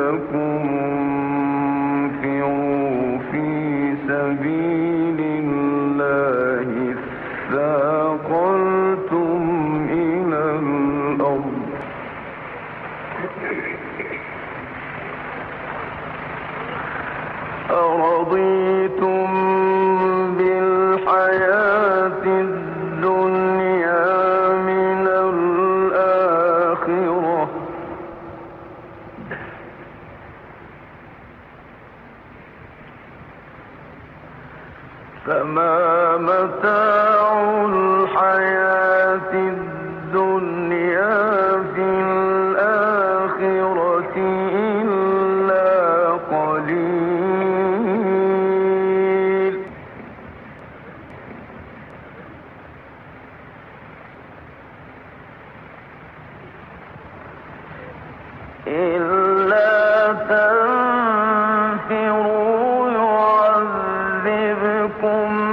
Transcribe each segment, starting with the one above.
لكم فما متاع الحياة الدنيا لكم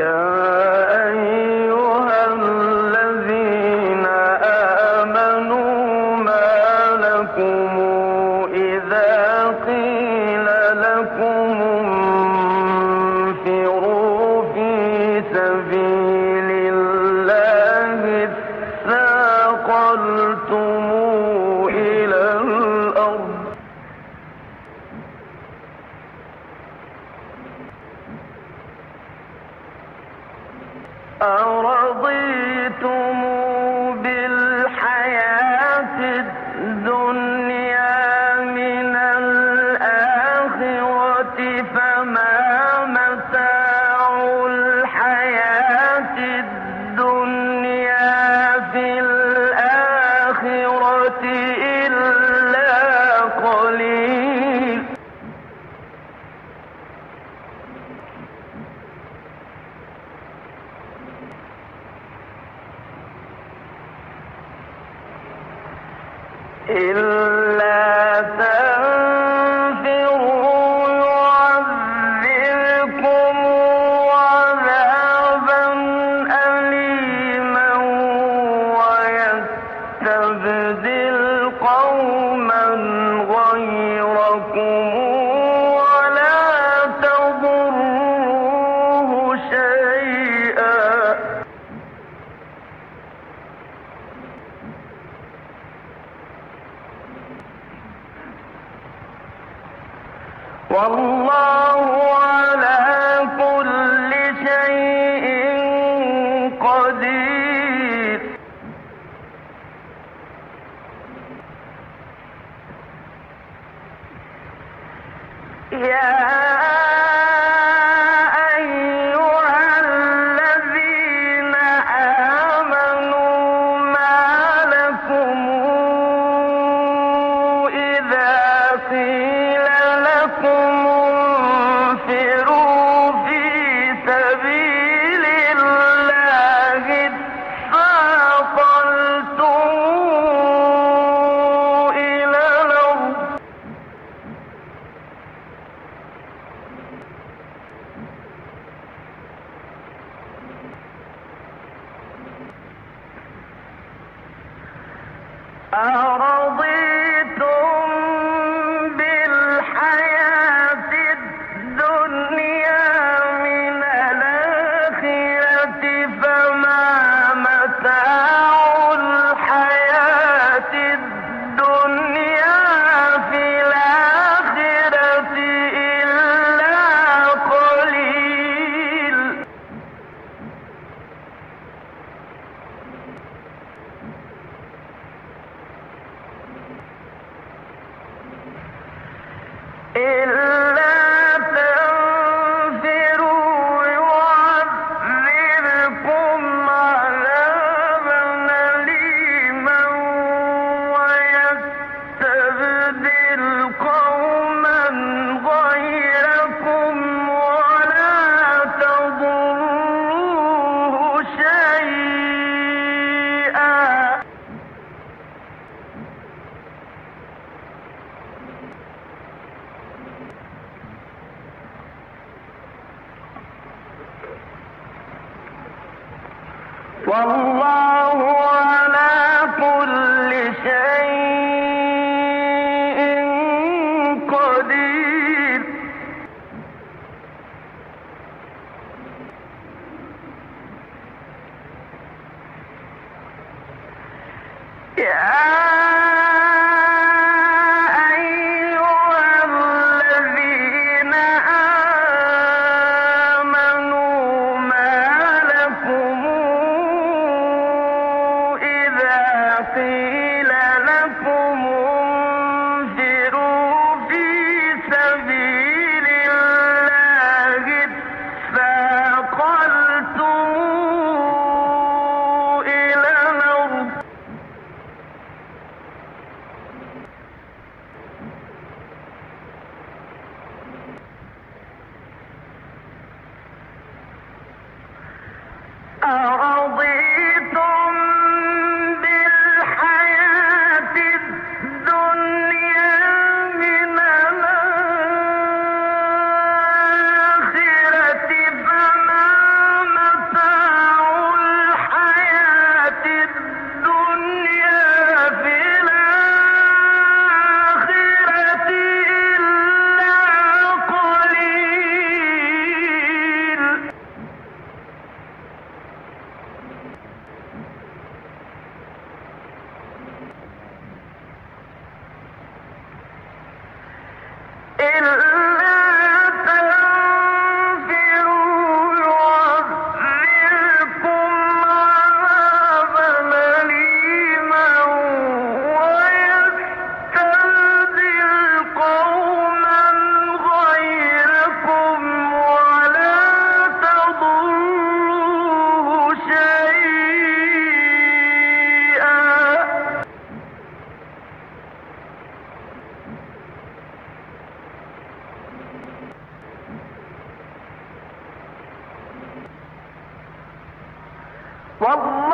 Yeah. أرض إلا Oh. والله والله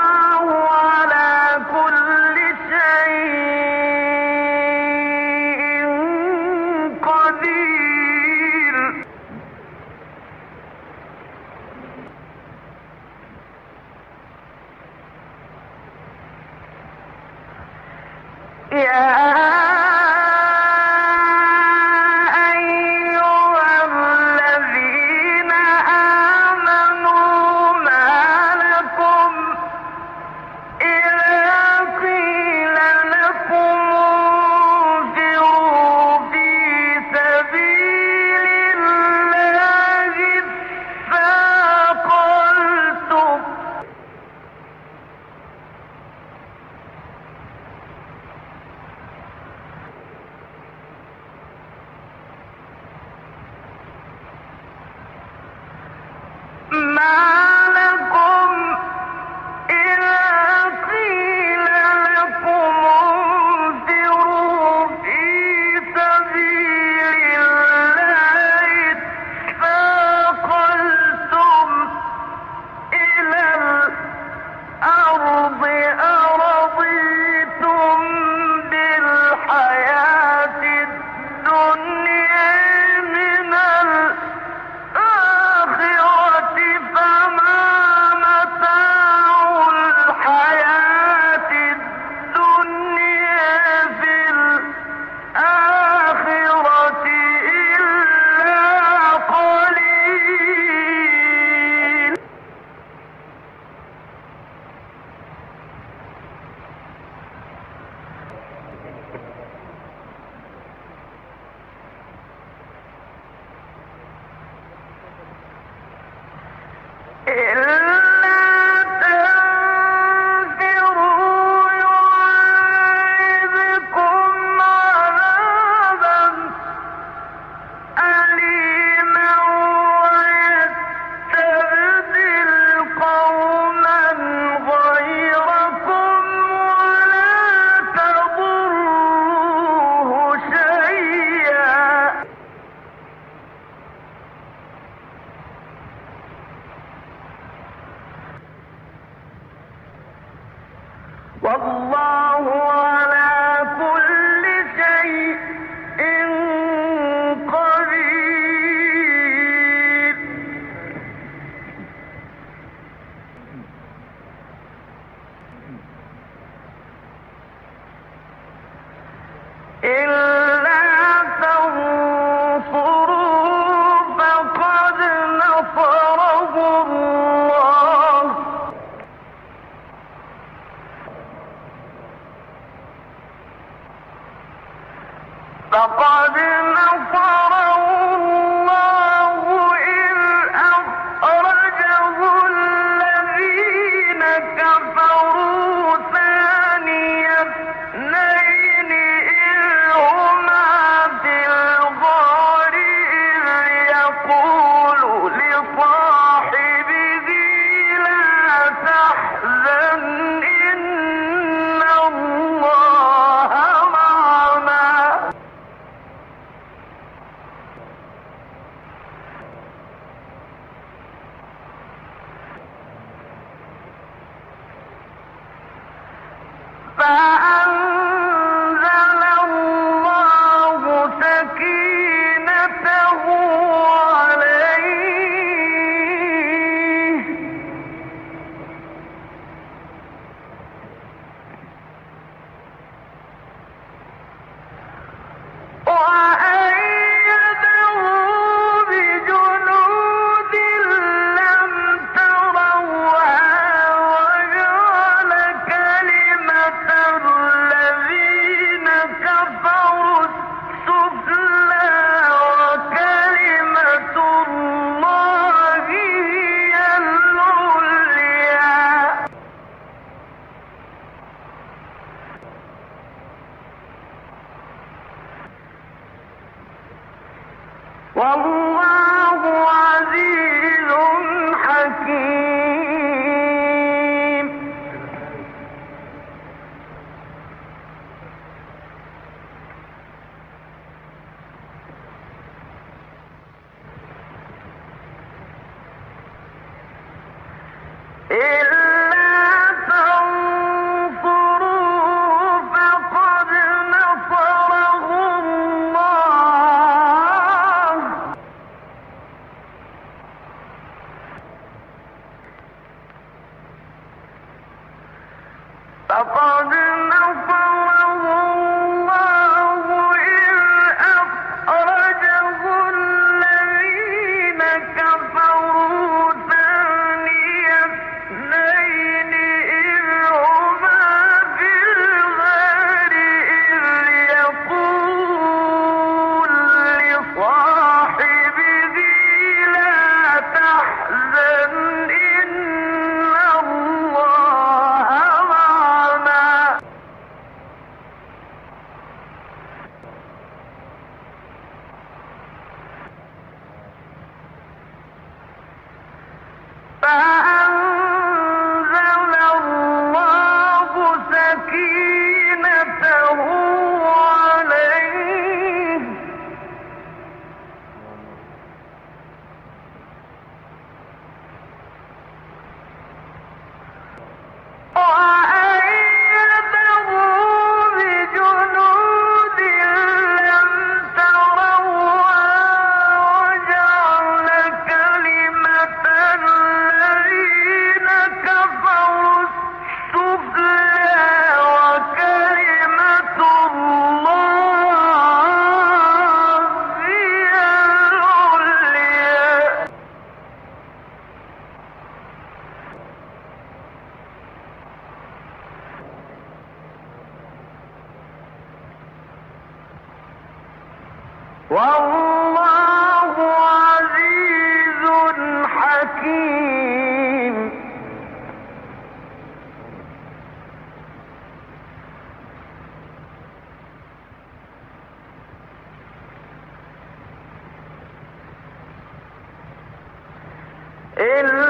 صدق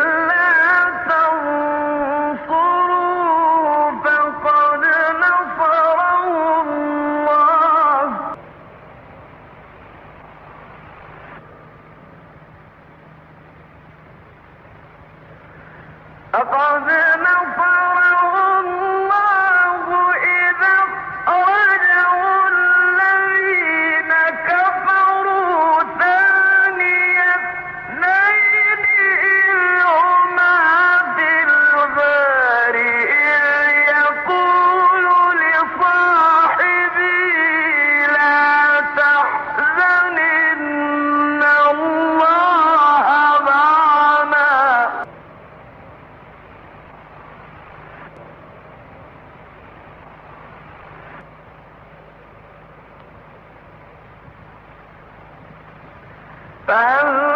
الله